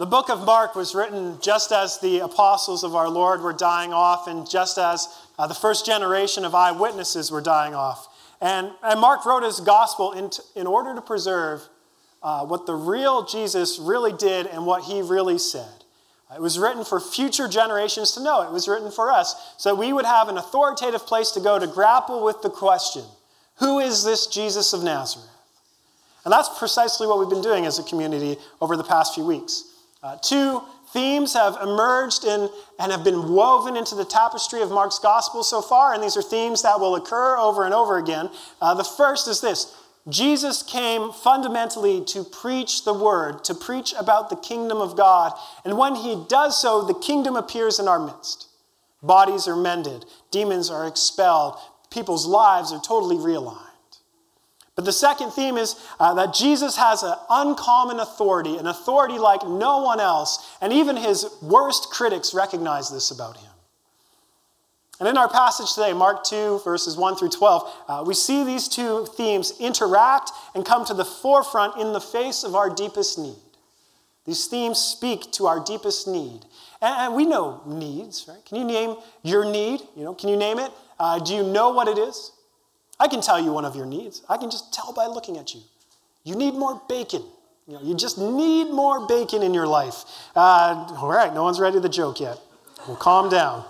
The book of Mark was written just as the apostles of our Lord were dying off and just as uh, the first generation of eyewitnesses were dying off. And, and Mark wrote his gospel in, t- in order to preserve uh, what the real Jesus really did and what he really said. It was written for future generations to know. It was written for us so we would have an authoritative place to go to grapple with the question who is this Jesus of Nazareth? And that's precisely what we've been doing as a community over the past few weeks. Uh, two themes have emerged in, and have been woven into the tapestry of Mark's gospel so far, and these are themes that will occur over and over again. Uh, the first is this Jesus came fundamentally to preach the word, to preach about the kingdom of God. And when he does so, the kingdom appears in our midst. Bodies are mended, demons are expelled, people's lives are totally realigned. But the second theme is uh, that Jesus has an uncommon authority, an authority like no one else, and even his worst critics recognize this about him. And in our passage today, Mark 2, verses 1 through 12, uh, we see these two themes interact and come to the forefront in the face of our deepest need. These themes speak to our deepest need. And, and we know needs, right? Can you name your need? You know, can you name it? Uh, do you know what it is? I can tell you one of your needs. I can just tell by looking at you. You need more bacon. You, know, you just need more bacon in your life. Uh, all right, no one's ready to joke yet. Well, calm down.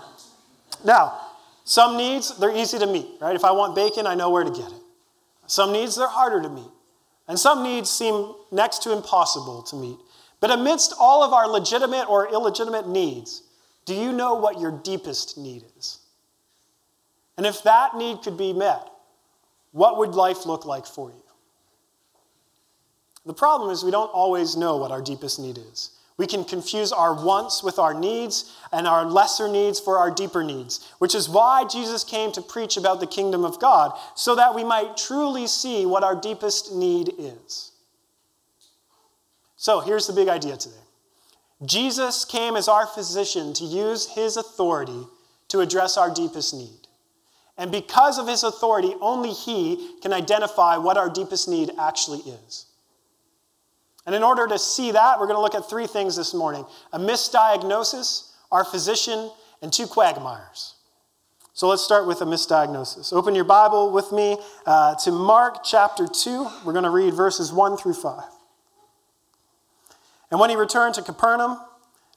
Now, some needs, they're easy to meet, right? If I want bacon, I know where to get it. Some needs, they're harder to meet. And some needs seem next to impossible to meet. But amidst all of our legitimate or illegitimate needs, do you know what your deepest need is? And if that need could be met, what would life look like for you? The problem is we don't always know what our deepest need is. We can confuse our wants with our needs and our lesser needs for our deeper needs, which is why Jesus came to preach about the kingdom of God, so that we might truly see what our deepest need is. So here's the big idea today Jesus came as our physician to use his authority to address our deepest need. And because of his authority, only he can identify what our deepest need actually is. And in order to see that, we're going to look at three things this morning a misdiagnosis, our physician, and two quagmires. So let's start with a misdiagnosis. Open your Bible with me uh, to Mark chapter 2. We're going to read verses 1 through 5. And when he returned to Capernaum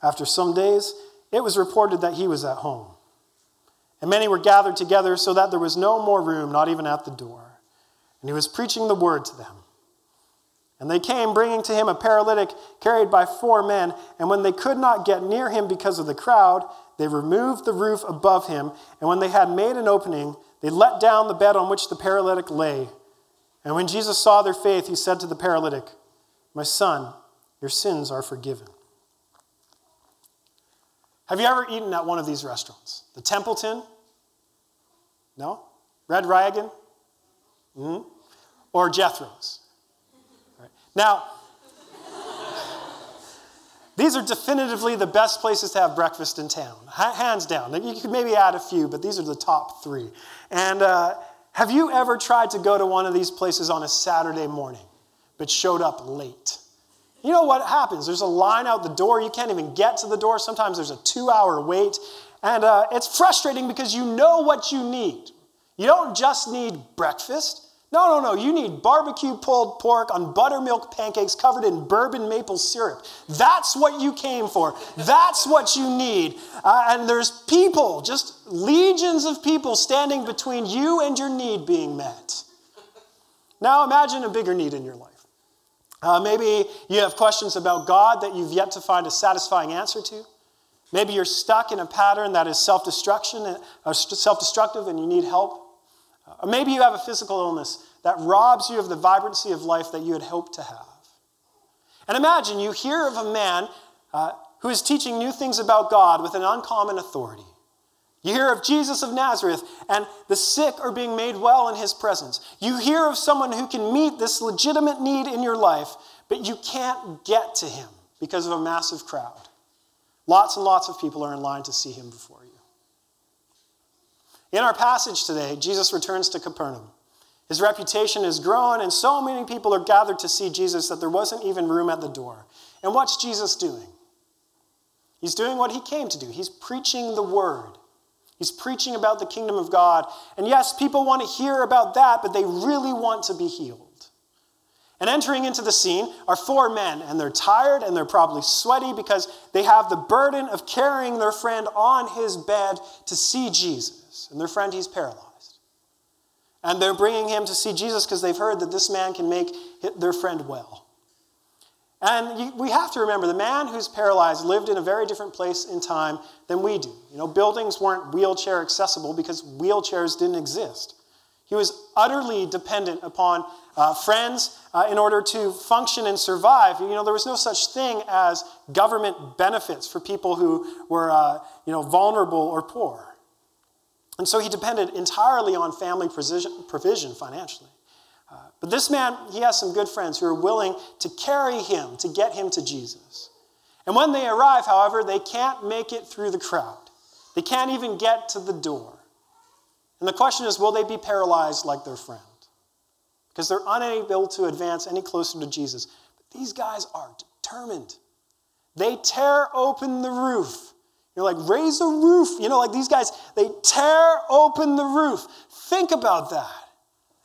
after some days, it was reported that he was at home. And many were gathered together so that there was no more room, not even at the door. And he was preaching the word to them. And they came, bringing to him a paralytic carried by four men. And when they could not get near him because of the crowd, they removed the roof above him. And when they had made an opening, they let down the bed on which the paralytic lay. And when Jesus saw their faith, he said to the paralytic, My son, your sins are forgiven. Have you ever eaten at one of these restaurants? The Templeton, no? Red Wagon? Mm-hmm. Or Jethro's? Right. Now, these are definitively the best places to have breakfast in town, hands down. You could maybe add a few, but these are the top three. And uh, have you ever tried to go to one of these places on a Saturday morning, but showed up late? You know what happens? There's a line out the door. You can't even get to the door. Sometimes there's a two hour wait. And uh, it's frustrating because you know what you need. You don't just need breakfast. No, no, no. You need barbecue pulled pork on buttermilk pancakes covered in bourbon maple syrup. That's what you came for. That's what you need. Uh, and there's people, just legions of people standing between you and your need being met. Now imagine a bigger need in your life. Uh, maybe you have questions about God that you've yet to find a satisfying answer to. Maybe you're stuck in a pattern that is self destruction, or uh, self destructive, and you need help. Or maybe you have a physical illness that robs you of the vibrancy of life that you had hoped to have. And imagine you hear of a man uh, who is teaching new things about God with an uncommon authority. You hear of Jesus of Nazareth, and the sick are being made well in his presence. You hear of someone who can meet this legitimate need in your life, but you can't get to him because of a massive crowd. Lots and lots of people are in line to see him before you. In our passage today, Jesus returns to Capernaum. His reputation has grown, and so many people are gathered to see Jesus that there wasn't even room at the door. And what's Jesus doing? He's doing what he came to do. He's preaching the word. He's preaching about the kingdom of God. And yes, people want to hear about that, but they really want to be healed. And entering into the scene are four men, and they're tired and they're probably sweaty because they have the burden of carrying their friend on his bed to see Jesus. And their friend, he's paralyzed. And they're bringing him to see Jesus because they've heard that this man can make their friend well. And we have to remember the man who's paralyzed lived in a very different place in time than we do. You know, buildings weren't wheelchair accessible because wheelchairs didn't exist. He was utterly dependent upon uh, friends uh, in order to function and survive. You know, there was no such thing as government benefits for people who were, uh, you know, vulnerable or poor. And so he depended entirely on family provision, financially. Uh, but this man, he has some good friends who are willing to carry him to get him to Jesus. And when they arrive, however, they can't make it through the crowd. They can't even get to the door. And the question is will they be paralyzed like their friend? Because they're unable to advance any closer to Jesus. But these guys are determined. They tear open the roof. You're like, raise a roof. You know, like these guys, they tear open the roof. Think about that.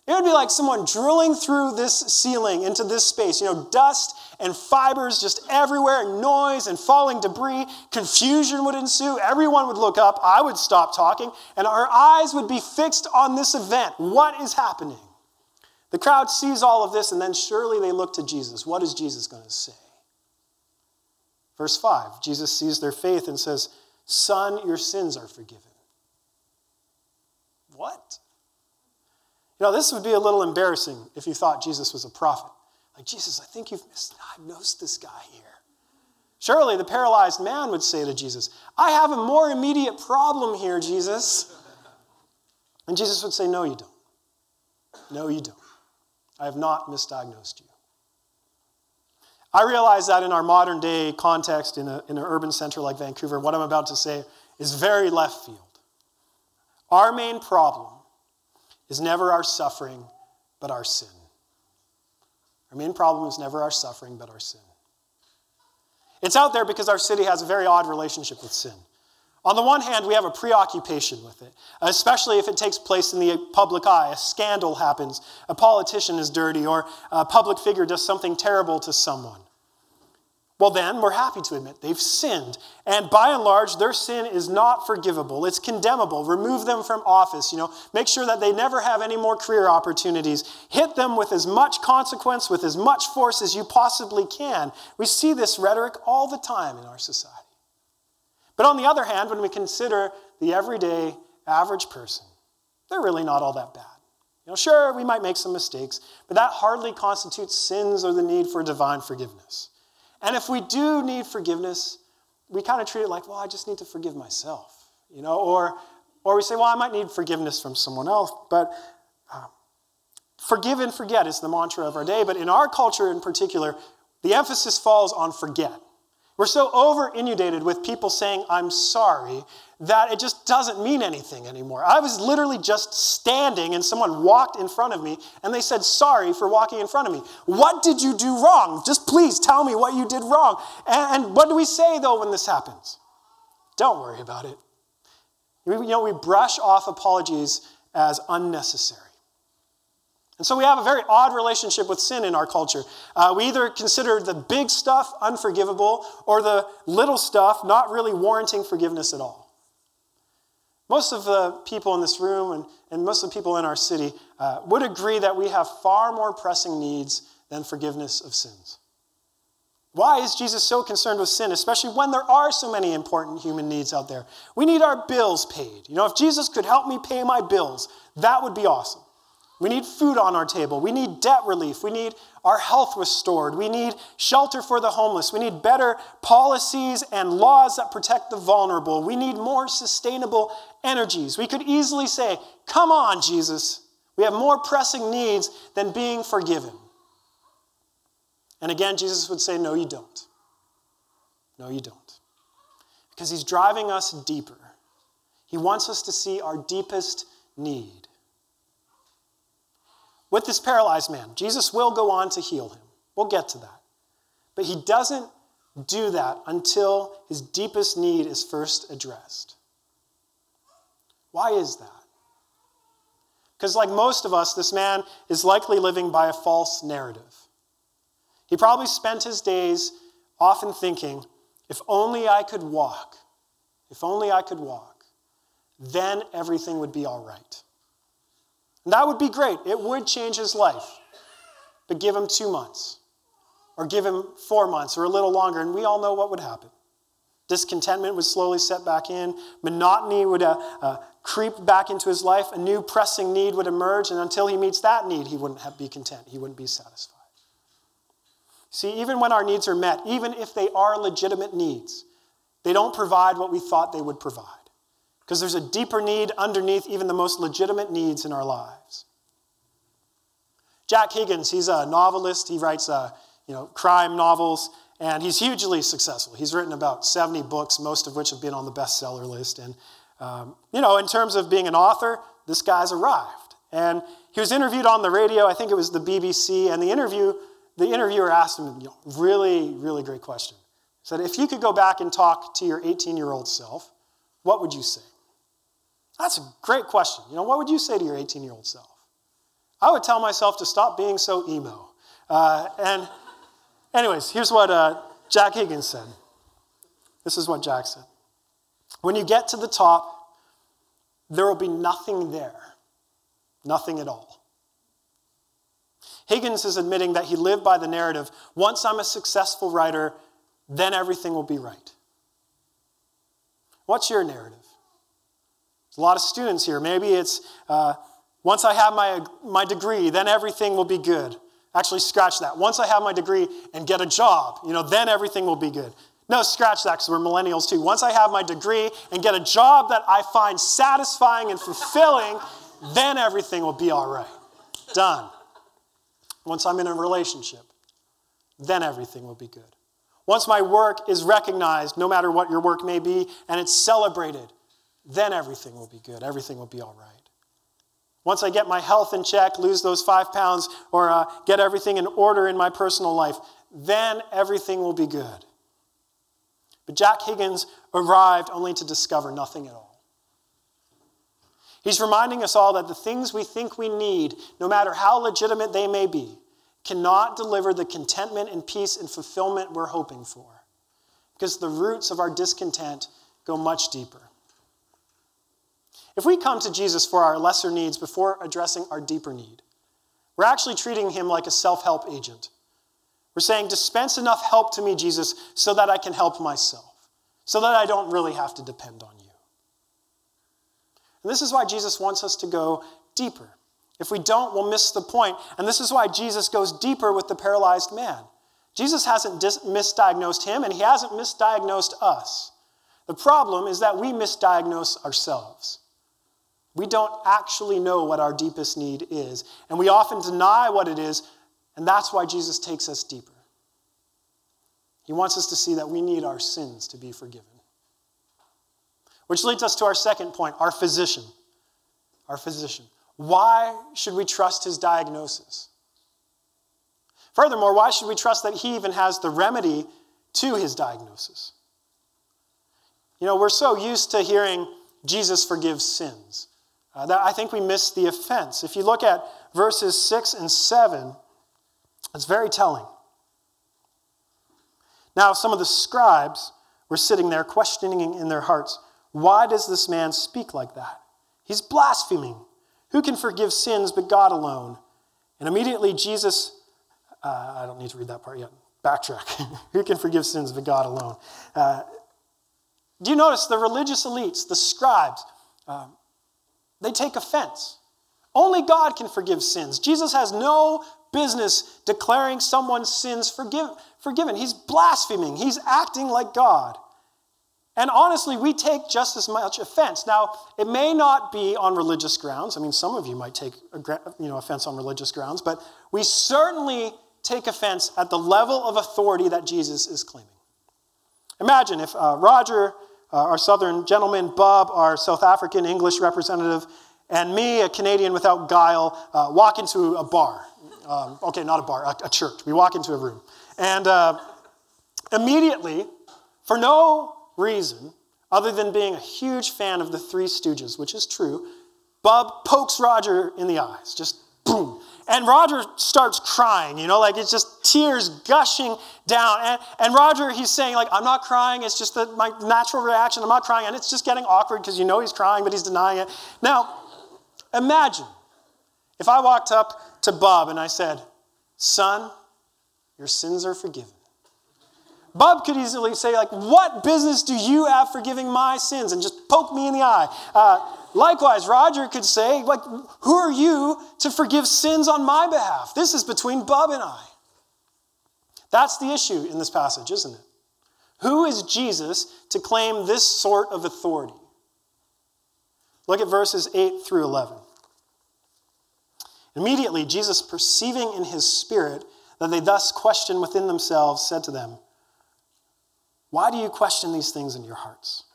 It would be like someone drilling through this ceiling into this space. You know, dust and fibers just everywhere, noise and falling debris. Confusion would ensue. Everyone would look up. I would stop talking, and our eyes would be fixed on this event. What is happening? The crowd sees all of this, and then surely they look to Jesus. What is Jesus going to say? Verse 5 Jesus sees their faith and says, Son, your sins are forgiven. What? You know, this would be a little embarrassing if you thought Jesus was a prophet. Like, Jesus, I think you've misdiagnosed this guy here. Surely the paralyzed man would say to Jesus, I have a more immediate problem here, Jesus. And Jesus would say, No, you don't. No, you don't. I have not misdiagnosed you. I realize that in our modern day context, in, a, in an urban center like Vancouver, what I'm about to say is very left field. Our main problem is never our suffering, but our sin. Our main problem is never our suffering, but our sin. It's out there because our city has a very odd relationship with sin. On the one hand, we have a preoccupation with it, especially if it takes place in the public eye. A scandal happens, a politician is dirty, or a public figure does something terrible to someone. Well, then, we're happy to admit they've sinned. And by and large, their sin is not forgivable. It's condemnable. Remove them from office. You know, make sure that they never have any more career opportunities. Hit them with as much consequence, with as much force as you possibly can. We see this rhetoric all the time in our society. But on the other hand, when we consider the everyday average person, they're really not all that bad. You know, sure, we might make some mistakes, but that hardly constitutes sins or the need for divine forgiveness. And if we do need forgiveness, we kind of treat it like, well, I just need to forgive myself, you know, or, or we say, well, I might need forgiveness from someone else, but uh, forgive and forget is the mantra of our day. But in our culture in particular, the emphasis falls on forget. We're so over inundated with people saying, I'm sorry, that it just doesn't mean anything anymore. I was literally just standing and someone walked in front of me and they said, Sorry for walking in front of me. What did you do wrong? Just please tell me what you did wrong. And, and what do we say though when this happens? Don't worry about it. You know, we brush off apologies as unnecessary. And so we have a very odd relationship with sin in our culture. Uh, we either consider the big stuff unforgivable or the little stuff not really warranting forgiveness at all. Most of the people in this room and, and most of the people in our city uh, would agree that we have far more pressing needs than forgiveness of sins. Why is Jesus so concerned with sin, especially when there are so many important human needs out there? We need our bills paid. You know, if Jesus could help me pay my bills, that would be awesome. We need food on our table. We need debt relief. We need our health restored. We need shelter for the homeless. We need better policies and laws that protect the vulnerable. We need more sustainable energies. We could easily say, Come on, Jesus. We have more pressing needs than being forgiven. And again, Jesus would say, No, you don't. No, you don't. Because he's driving us deeper. He wants us to see our deepest need. With this paralyzed man, Jesus will go on to heal him. We'll get to that. But he doesn't do that until his deepest need is first addressed. Why is that? Because, like most of us, this man is likely living by a false narrative. He probably spent his days often thinking, if only I could walk, if only I could walk, then everything would be all right. And that would be great. It would change his life. But give him two months, or give him four months, or a little longer, and we all know what would happen. Discontentment would slowly set back in. Monotony would uh, uh, creep back into his life. A new pressing need would emerge, and until he meets that need, he wouldn't have, be content. He wouldn't be satisfied. See, even when our needs are met, even if they are legitimate needs, they don't provide what we thought they would provide. Because there's a deeper need underneath even the most legitimate needs in our lives. Jack Higgins, he's a novelist. He writes uh, you know, crime novels. And he's hugely successful. He's written about 70 books, most of which have been on the bestseller list. And, um, you know, in terms of being an author, this guy's arrived. And he was interviewed on the radio, I think it was the BBC, and the interview, the interviewer asked him, you know, really, really great question. He said, if you could go back and talk to your 18-year-old self, what would you say? That's a great question. You know, what would you say to your 18-year-old self? I would tell myself to stop being so emo. Uh, and Anyways, here's what uh, Jack Higgins said. This is what Jack said. When you get to the top, there will be nothing there, nothing at all. Higgins is admitting that he lived by the narrative once I'm a successful writer, then everything will be right. What's your narrative? A lot of students here. Maybe it's uh, once I have my, my degree, then everything will be good. Actually, scratch that. Once I have my degree and get a job, you know, then everything will be good. No, scratch that because we're millennials too. Once I have my degree and get a job that I find satisfying and fulfilling, then everything will be all right. Done. Once I'm in a relationship, then everything will be good. Once my work is recognized, no matter what your work may be, and it's celebrated, then everything will be good. Everything will be all right. Once I get my health in check, lose those five pounds, or uh, get everything in order in my personal life, then everything will be good. But Jack Higgins arrived only to discover nothing at all. He's reminding us all that the things we think we need, no matter how legitimate they may be, cannot deliver the contentment and peace and fulfillment we're hoping for. Because the roots of our discontent go much deeper. If we come to Jesus for our lesser needs before addressing our deeper need, we're actually treating him like a self help agent. We're saying, dispense enough help to me, Jesus, so that I can help myself, so that I don't really have to depend on you. And this is why Jesus wants us to go deeper. If we don't, we'll miss the point. And this is why Jesus goes deeper with the paralyzed man. Jesus hasn't dis- misdiagnosed him, and he hasn't misdiagnosed us. The problem is that we misdiagnose ourselves. We don't actually know what our deepest need is, and we often deny what it is, and that's why Jesus takes us deeper. He wants us to see that we need our sins to be forgiven. Which leads us to our second point our physician. Our physician. Why should we trust his diagnosis? Furthermore, why should we trust that he even has the remedy to his diagnosis? You know, we're so used to hearing Jesus forgives sins. Uh, that I think we miss the offense. If you look at verses 6 and 7, it's very telling. Now, some of the scribes were sitting there questioning in their hearts, Why does this man speak like that? He's blaspheming. Who can forgive sins but God alone? And immediately Jesus, uh, I don't need to read that part yet. Backtrack. Who can forgive sins but God alone? Uh, do you notice the religious elites, the scribes, um, they take offense. Only God can forgive sins. Jesus has no business declaring someone's sins forgive, forgiven. He's blaspheming, he's acting like God. And honestly, we take just as much offense. Now, it may not be on religious grounds. I mean, some of you might take you know, offense on religious grounds, but we certainly take offense at the level of authority that Jesus is claiming. Imagine if uh, Roger uh, our southern gentleman, Bob, our South African English representative, and me, a Canadian without guile, uh, walk into a bar. Um, okay, not a bar, a, a, church. We walk into a room. And uh, immediately, for no reason other than being a huge fan of the Three Stooges, which is true, Bub pokes Roger in the eyes, just boom. And Roger starts crying, you know, like it's just tears gushing down. And, and Roger, he's saying, like, I'm not crying, it's just the, my natural reaction, I'm not crying. And it's just getting awkward because you know he's crying, but he's denying it. Now, imagine if I walked up to Bob and I said, Son, your sins are forgiven. Bub could easily say, like, what business do you have forgiving my sins? And just poke me in the eye. Uh, likewise, Roger could say, like, who are you to forgive sins on my behalf? This is between Bub and I. That's the issue in this passage, isn't it? Who is Jesus to claim this sort of authority? Look at verses 8 through 11. Immediately, Jesus, perceiving in his spirit that they thus questioned within themselves, said to them, why do you question these things in your hearts?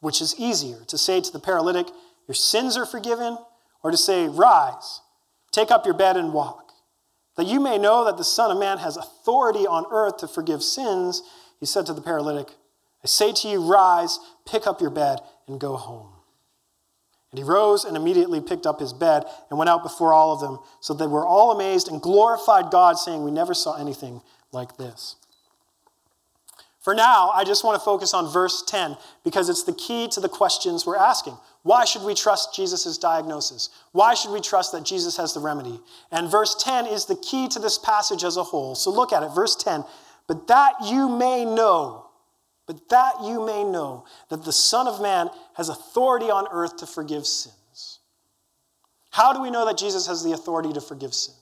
Which is easier, to say to the paralytic, Your sins are forgiven, or to say, Rise, take up your bed and walk? That you may know that the Son of Man has authority on earth to forgive sins, he said to the paralytic, I say to you, Rise, pick up your bed, and go home. And he rose and immediately picked up his bed and went out before all of them, so they were all amazed and glorified God, saying, We never saw anything like this. For now, I just want to focus on verse 10 because it's the key to the questions we're asking. Why should we trust Jesus' diagnosis? Why should we trust that Jesus has the remedy? And verse 10 is the key to this passage as a whole. So look at it. Verse 10 But that you may know, but that you may know that the Son of Man has authority on earth to forgive sins. How do we know that Jesus has the authority to forgive sins?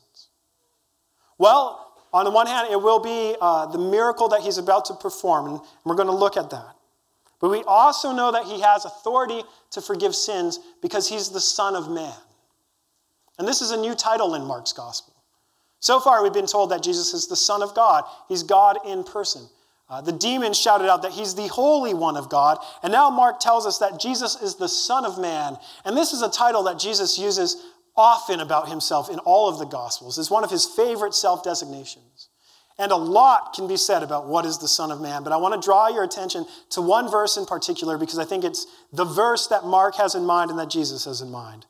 Well, on the one hand, it will be uh, the miracle that he's about to perform, and we're going to look at that. But we also know that he has authority to forgive sins because he's the Son of Man. And this is a new title in Mark's gospel. So far, we've been told that Jesus is the Son of God, he's God in person. Uh, the demons shouted out that he's the Holy One of God. And now Mark tells us that Jesus is the Son of Man. And this is a title that Jesus uses often about himself in all of the Gospels. It's one of his favorite self designations. And a lot can be said about what is the Son of Man, but I want to draw your attention to one verse in particular because I think it's the verse that Mark has in mind and that Jesus has in mind.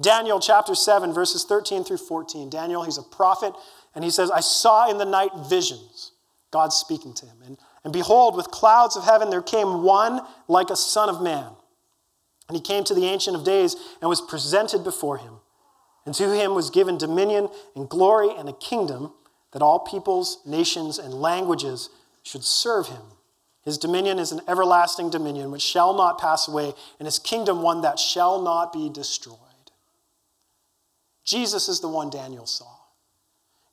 Daniel chapter 7, verses 13 through 14. Daniel, he's a prophet, and he says, I saw in the night visions, God speaking to him. And, and behold, with clouds of heaven there came one like a son of man. And he came to the Ancient of Days and was presented before him. And to him was given dominion and glory and a kingdom that all peoples, nations, and languages should serve him. His dominion is an everlasting dominion which shall not pass away, and his kingdom one that shall not be destroyed. Jesus is the one Daniel saw.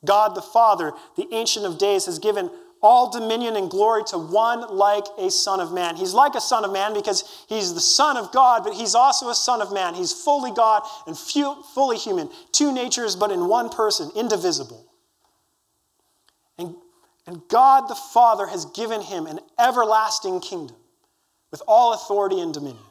God the Father, the Ancient of Days, has given all dominion and glory to one like a son of man. He's like a son of man because he's the son of God, but he's also a son of man. He's fully God and fully human. Two natures, but in one person, indivisible. And, and God the Father has given him an everlasting kingdom with all authority and dominion.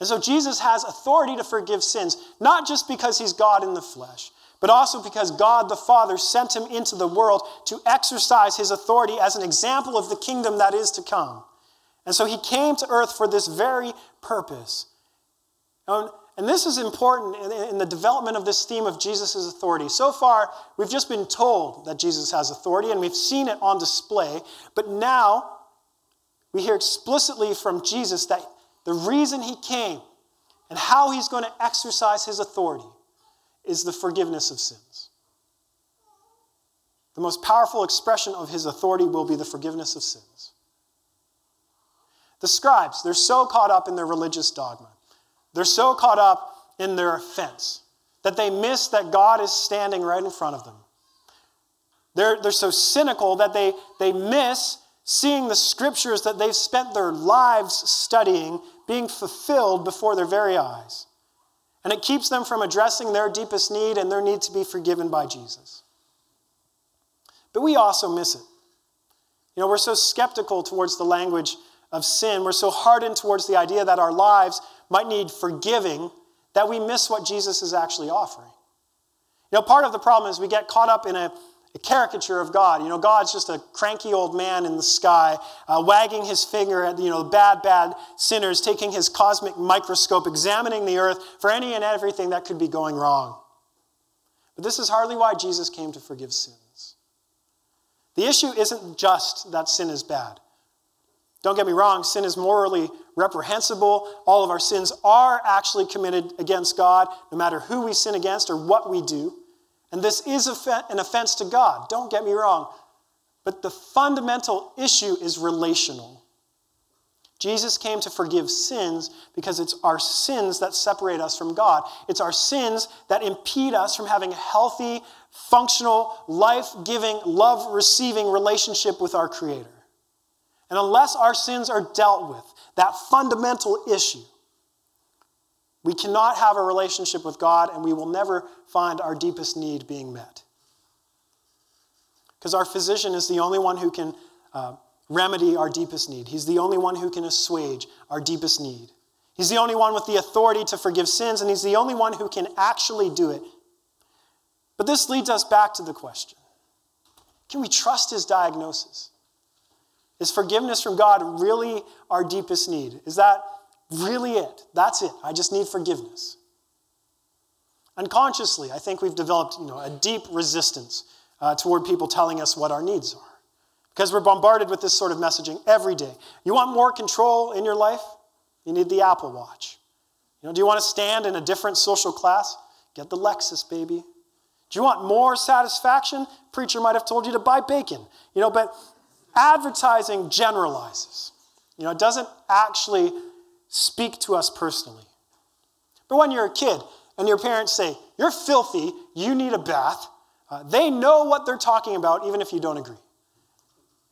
And so Jesus has authority to forgive sins, not just because he's God in the flesh, but also because God the Father sent him into the world to exercise his authority as an example of the kingdom that is to come. And so he came to earth for this very purpose. And this is important in the development of this theme of Jesus' authority. So far, we've just been told that Jesus has authority and we've seen it on display. But now, we hear explicitly from Jesus that the reason he came and how he's going to exercise his authority is the forgiveness of sins. The most powerful expression of his authority will be the forgiveness of sins. The scribes, they're so caught up in their religious dogma, they're so caught up in their offense that they miss that God is standing right in front of them. They're, they're so cynical that they, they miss seeing the scriptures that they've spent their lives studying being fulfilled before their very eyes. And it keeps them from addressing their deepest need and their need to be forgiven by Jesus. But we also miss it. You know, we're so skeptical towards the language of sin. We're so hardened towards the idea that our lives might need forgiving that we miss what Jesus is actually offering. You know, part of the problem is we get caught up in a, a caricature of God. You know, God's just a cranky old man in the sky, uh, wagging his finger at, you know, bad, bad sinners, taking his cosmic microscope, examining the earth for any and everything that could be going wrong. But this is hardly why Jesus came to forgive sins. The issue isn't just that sin is bad. Don't get me wrong, sin is morally reprehensible. All of our sins are actually committed against God, no matter who we sin against or what we do. And this is an offense to God, don't get me wrong. But the fundamental issue is relational. Jesus came to forgive sins because it's our sins that separate us from God. It's our sins that impede us from having a healthy, functional, life giving, love receiving relationship with our Creator. And unless our sins are dealt with, that fundamental issue, we cannot have a relationship with God and we will never find our deepest need being met. Because our physician is the only one who can uh, remedy our deepest need. He's the only one who can assuage our deepest need. He's the only one with the authority to forgive sins, and he's the only one who can actually do it. But this leads us back to the question can we trust his diagnosis? Is forgiveness from God really our deepest need? Is that really it? That's it. I just need forgiveness. Unconsciously, I think we've developed you know, a deep resistance uh, toward people telling us what our needs are. Because we're bombarded with this sort of messaging every day. You want more control in your life? You need the Apple Watch. You know, do you want to stand in a different social class? Get the Lexus, baby. Do you want more satisfaction? Preacher might have told you to buy bacon. You know, but advertising generalizes. You know, it doesn't actually speak to us personally. But when you're a kid and your parents say, You're filthy, you need a bath, uh, they know what they're talking about, even if you don't agree.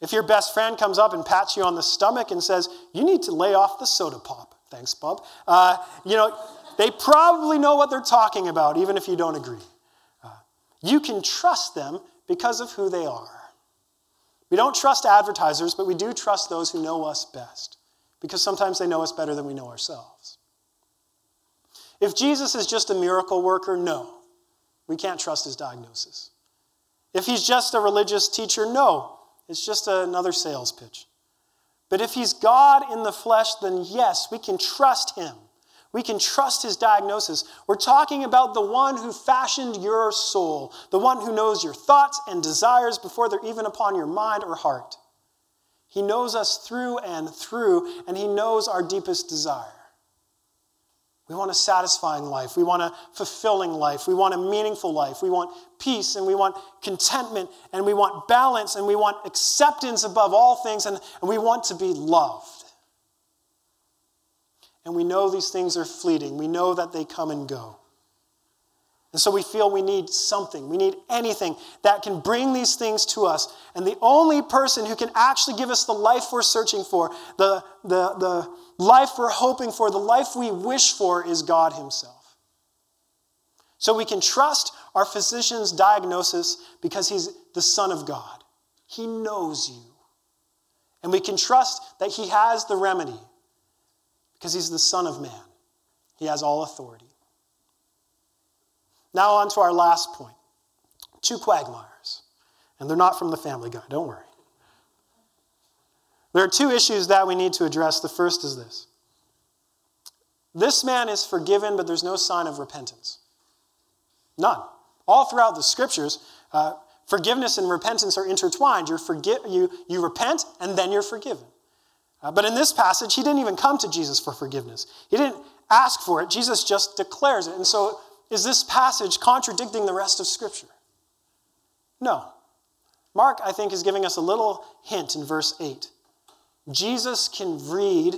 If your best friend comes up and pats you on the stomach and says, You need to lay off the soda pop, thanks, Bob, uh, you know, they probably know what they're talking about, even if you don't agree. Uh, you can trust them because of who they are. We don't trust advertisers, but we do trust those who know us best because sometimes they know us better than we know ourselves. If Jesus is just a miracle worker, no, we can't trust his diagnosis. If he's just a religious teacher, no, it's just another sales pitch. But if he's God in the flesh, then yes, we can trust him. We can trust his diagnosis. We're talking about the one who fashioned your soul, the one who knows your thoughts and desires before they're even upon your mind or heart. He knows us through and through, and he knows our deepest desire. We want a satisfying life. We want a fulfilling life. We want a meaningful life. We want peace and we want contentment and we want balance and we want acceptance above all things and, and we want to be loved. And we know these things are fleeting. We know that they come and go. And so we feel we need something, we need anything that can bring these things to us. And the only person who can actually give us the life we're searching for, the, the, the life we're hoping for, the life we wish for, is God Himself. So we can trust our physician's diagnosis because He's the Son of God. He knows you. And we can trust that He has the remedy because he's the Son of Man. He has all authority. Now, on to our last point two quagmires. And they're not from the family guy, don't worry. There are two issues that we need to address. The first is this this man is forgiven, but there's no sign of repentance. None. All throughout the scriptures, uh, forgiveness and repentance are intertwined. You're forgi- you, you repent, and then you're forgiven. Uh, but in this passage, he didn't even come to Jesus for forgiveness. He didn't ask for it. Jesus just declares it. And so, is this passage contradicting the rest of Scripture? No. Mark, I think, is giving us a little hint in verse 8. Jesus can read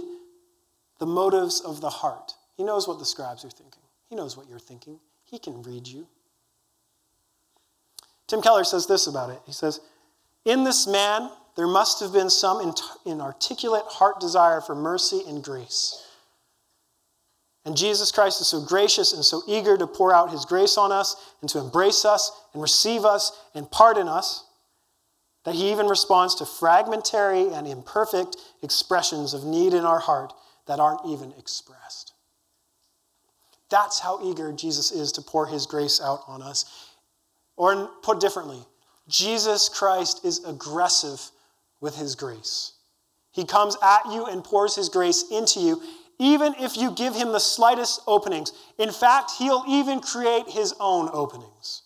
the motives of the heart. He knows what the scribes are thinking, he knows what you're thinking. He can read you. Tim Keller says this about it. He says, In this man, there must have been some inarticulate heart desire for mercy and grace. And Jesus Christ is so gracious and so eager to pour out his grace on us and to embrace us and receive us and pardon us that he even responds to fragmentary and imperfect expressions of need in our heart that aren't even expressed. That's how eager Jesus is to pour his grace out on us. Or put differently, Jesus Christ is aggressive with his grace. He comes at you and pours his grace into you, even if you give him the slightest openings. In fact, he'll even create his own openings.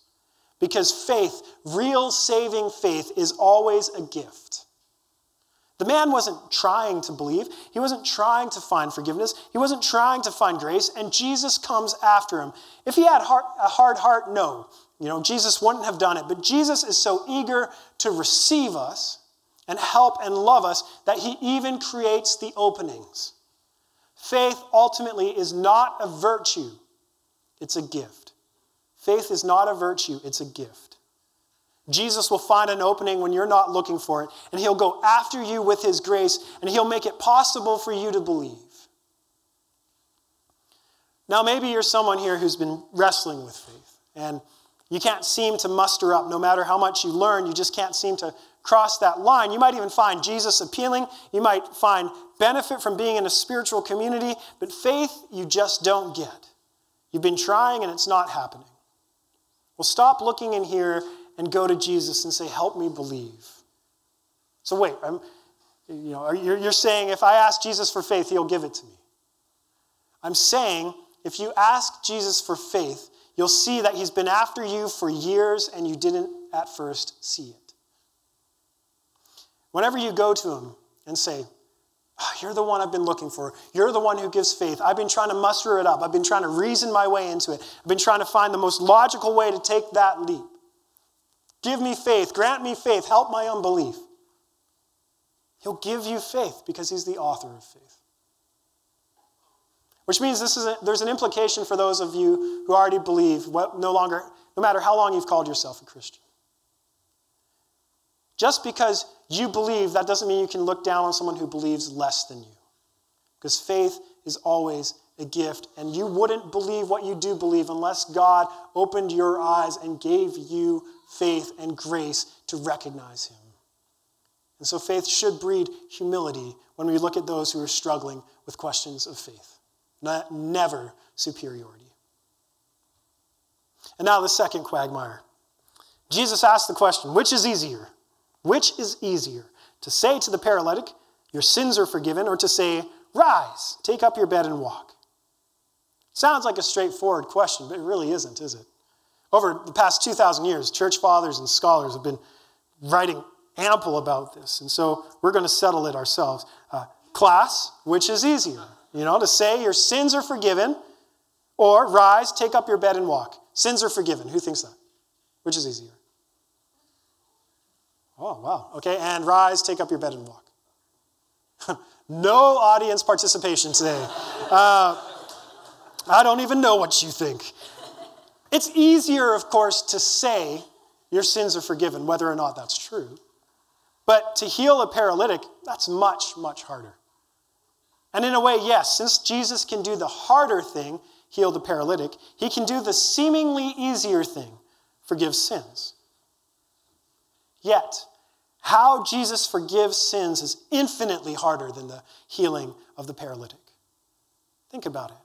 Because faith, real saving faith, is always a gift. The man wasn't trying to believe. He wasn't trying to find forgiveness. He wasn't trying to find grace, and Jesus comes after him. If he had heart, a hard heart, no. You know, Jesus wouldn't have done it. But Jesus is so eager to receive us and help and love us that he even creates the openings. Faith ultimately is not a virtue, it's a gift. Faith is not a virtue, it's a gift. Jesus will find an opening when you're not looking for it, and he'll go after you with his grace, and he'll make it possible for you to believe. Now, maybe you're someone here who's been wrestling with faith, and you can't seem to muster up. No matter how much you learn, you just can't seem to cross that line. You might even find Jesus appealing. You might find benefit from being in a spiritual community, but faith you just don't get. You've been trying and it's not happening. Well, stop looking in here and go to Jesus and say, Help me believe. So, wait, I'm, you know, you're, you're saying if I ask Jesus for faith, he'll give it to me. I'm saying if you ask Jesus for faith, you'll see that he's been after you for years and you didn't at first see it. Whenever you go to him and say, oh, You're the one I've been looking for. You're the one who gives faith. I've been trying to muster it up. I've been trying to reason my way into it. I've been trying to find the most logical way to take that leap. Give me faith. Grant me faith. Help my unbelief. He'll give you faith because he's the author of faith. Which means this is a, there's an implication for those of you who already believe, what, no longer, no matter how long you've called yourself a Christian. Just because you believe, that doesn't mean you can look down on someone who believes less than you. Because faith is always a gift, and you wouldn't believe what you do believe unless God opened your eyes and gave you faith and grace to recognize Him. And so faith should breed humility when we look at those who are struggling with questions of faith not, never superiority. And now the second quagmire. Jesus asked the question which is easier? Which is easier? To say to the paralytic, Your sins are forgiven, or to say, Rise, take up your bed and walk? Sounds like a straightforward question, but it really isn't, is it? Over the past 2,000 years, church fathers and scholars have been writing ample about this, and so we're going to settle it ourselves. Uh, class, which is easier? You know, to say your sins are forgiven or rise, take up your bed and walk. Sins are forgiven. Who thinks that? Which is easier? Oh, wow. Okay, and rise, take up your bed and walk. no audience participation today. Uh, I don't even know what you think. It's easier, of course, to say your sins are forgiven, whether or not that's true. But to heal a paralytic, that's much, much harder. And in a way, yes, since Jesus can do the harder thing, heal the paralytic, he can do the seemingly easier thing, forgive sins. Yet, how Jesus forgives sins is infinitely harder than the healing of the paralytic. Think about it.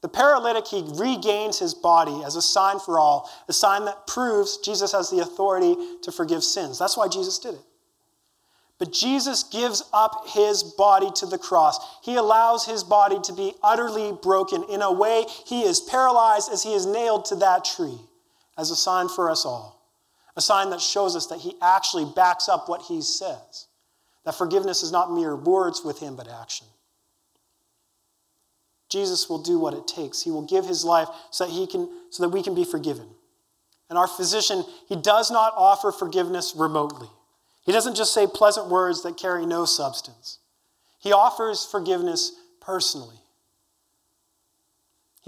The paralytic, he regains his body as a sign for all, a sign that proves Jesus has the authority to forgive sins. That's why Jesus did it. But Jesus gives up his body to the cross. He allows his body to be utterly broken. In a way, he is paralyzed as he is nailed to that tree as a sign for us all. A sign that shows us that he actually backs up what he says. That forgiveness is not mere words with him, but action. Jesus will do what it takes. He will give his life so that, he can, so that we can be forgiven. And our physician, he does not offer forgiveness remotely. He doesn't just say pleasant words that carry no substance. He offers forgiveness personally.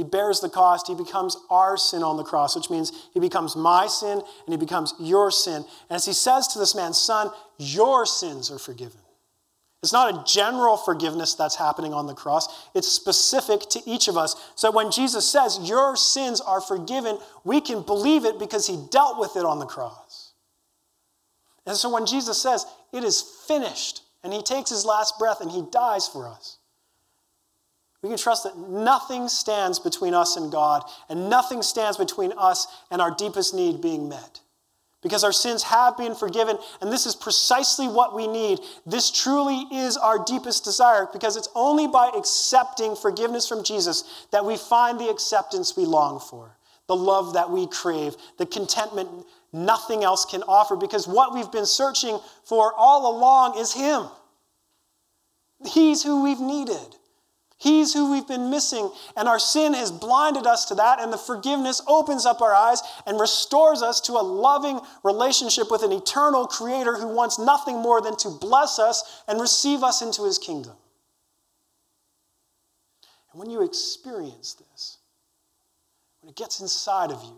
He bears the cost. He becomes our sin on the cross, which means he becomes my sin and he becomes your sin. And as he says to this man, Son, your sins are forgiven. It's not a general forgiveness that's happening on the cross, it's specific to each of us. So when Jesus says, Your sins are forgiven, we can believe it because he dealt with it on the cross. And so when Jesus says, It is finished, and he takes his last breath and he dies for us, we can trust that nothing stands between us and God, and nothing stands between us and our deepest need being met. because our sins have been forgiven, and this is precisely what we need. This truly is our deepest desire because it's only by accepting forgiveness from Jesus that we find the acceptance we long for, the love that we crave, the contentment nothing else can offer, because what we've been searching for all along is Him. He's who we've needed. He's who we've been missing, and our sin has blinded us to that, and the forgiveness opens up our eyes and restores us to a loving relationship with an eternal Creator who wants nothing more than to bless us and receive us into His kingdom. And when you experience this, when it gets inside of you,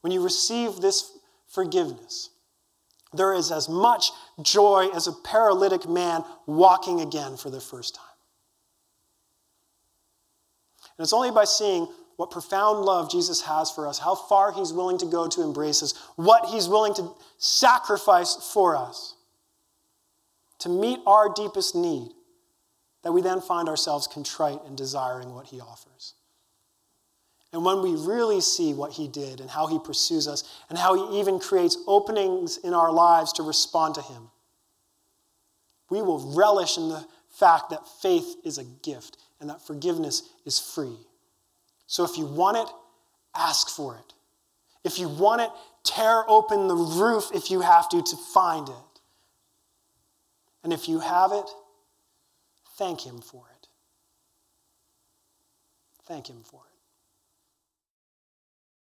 when you receive this forgiveness, there is as much joy as a paralytic man walking again for the first time. And it's only by seeing what profound love Jesus has for us, how far he's willing to go to embrace us, what he's willing to sacrifice for us to meet our deepest need, that we then find ourselves contrite and desiring what he offers. And when we really see what he did and how he pursues us and how he even creates openings in our lives to respond to him, we will relish in the fact that faith is a gift and that forgiveness is free. So if you want it, ask for it. If you want it, tear open the roof if you have to to find it. And if you have it, thank Him for it. Thank Him for it.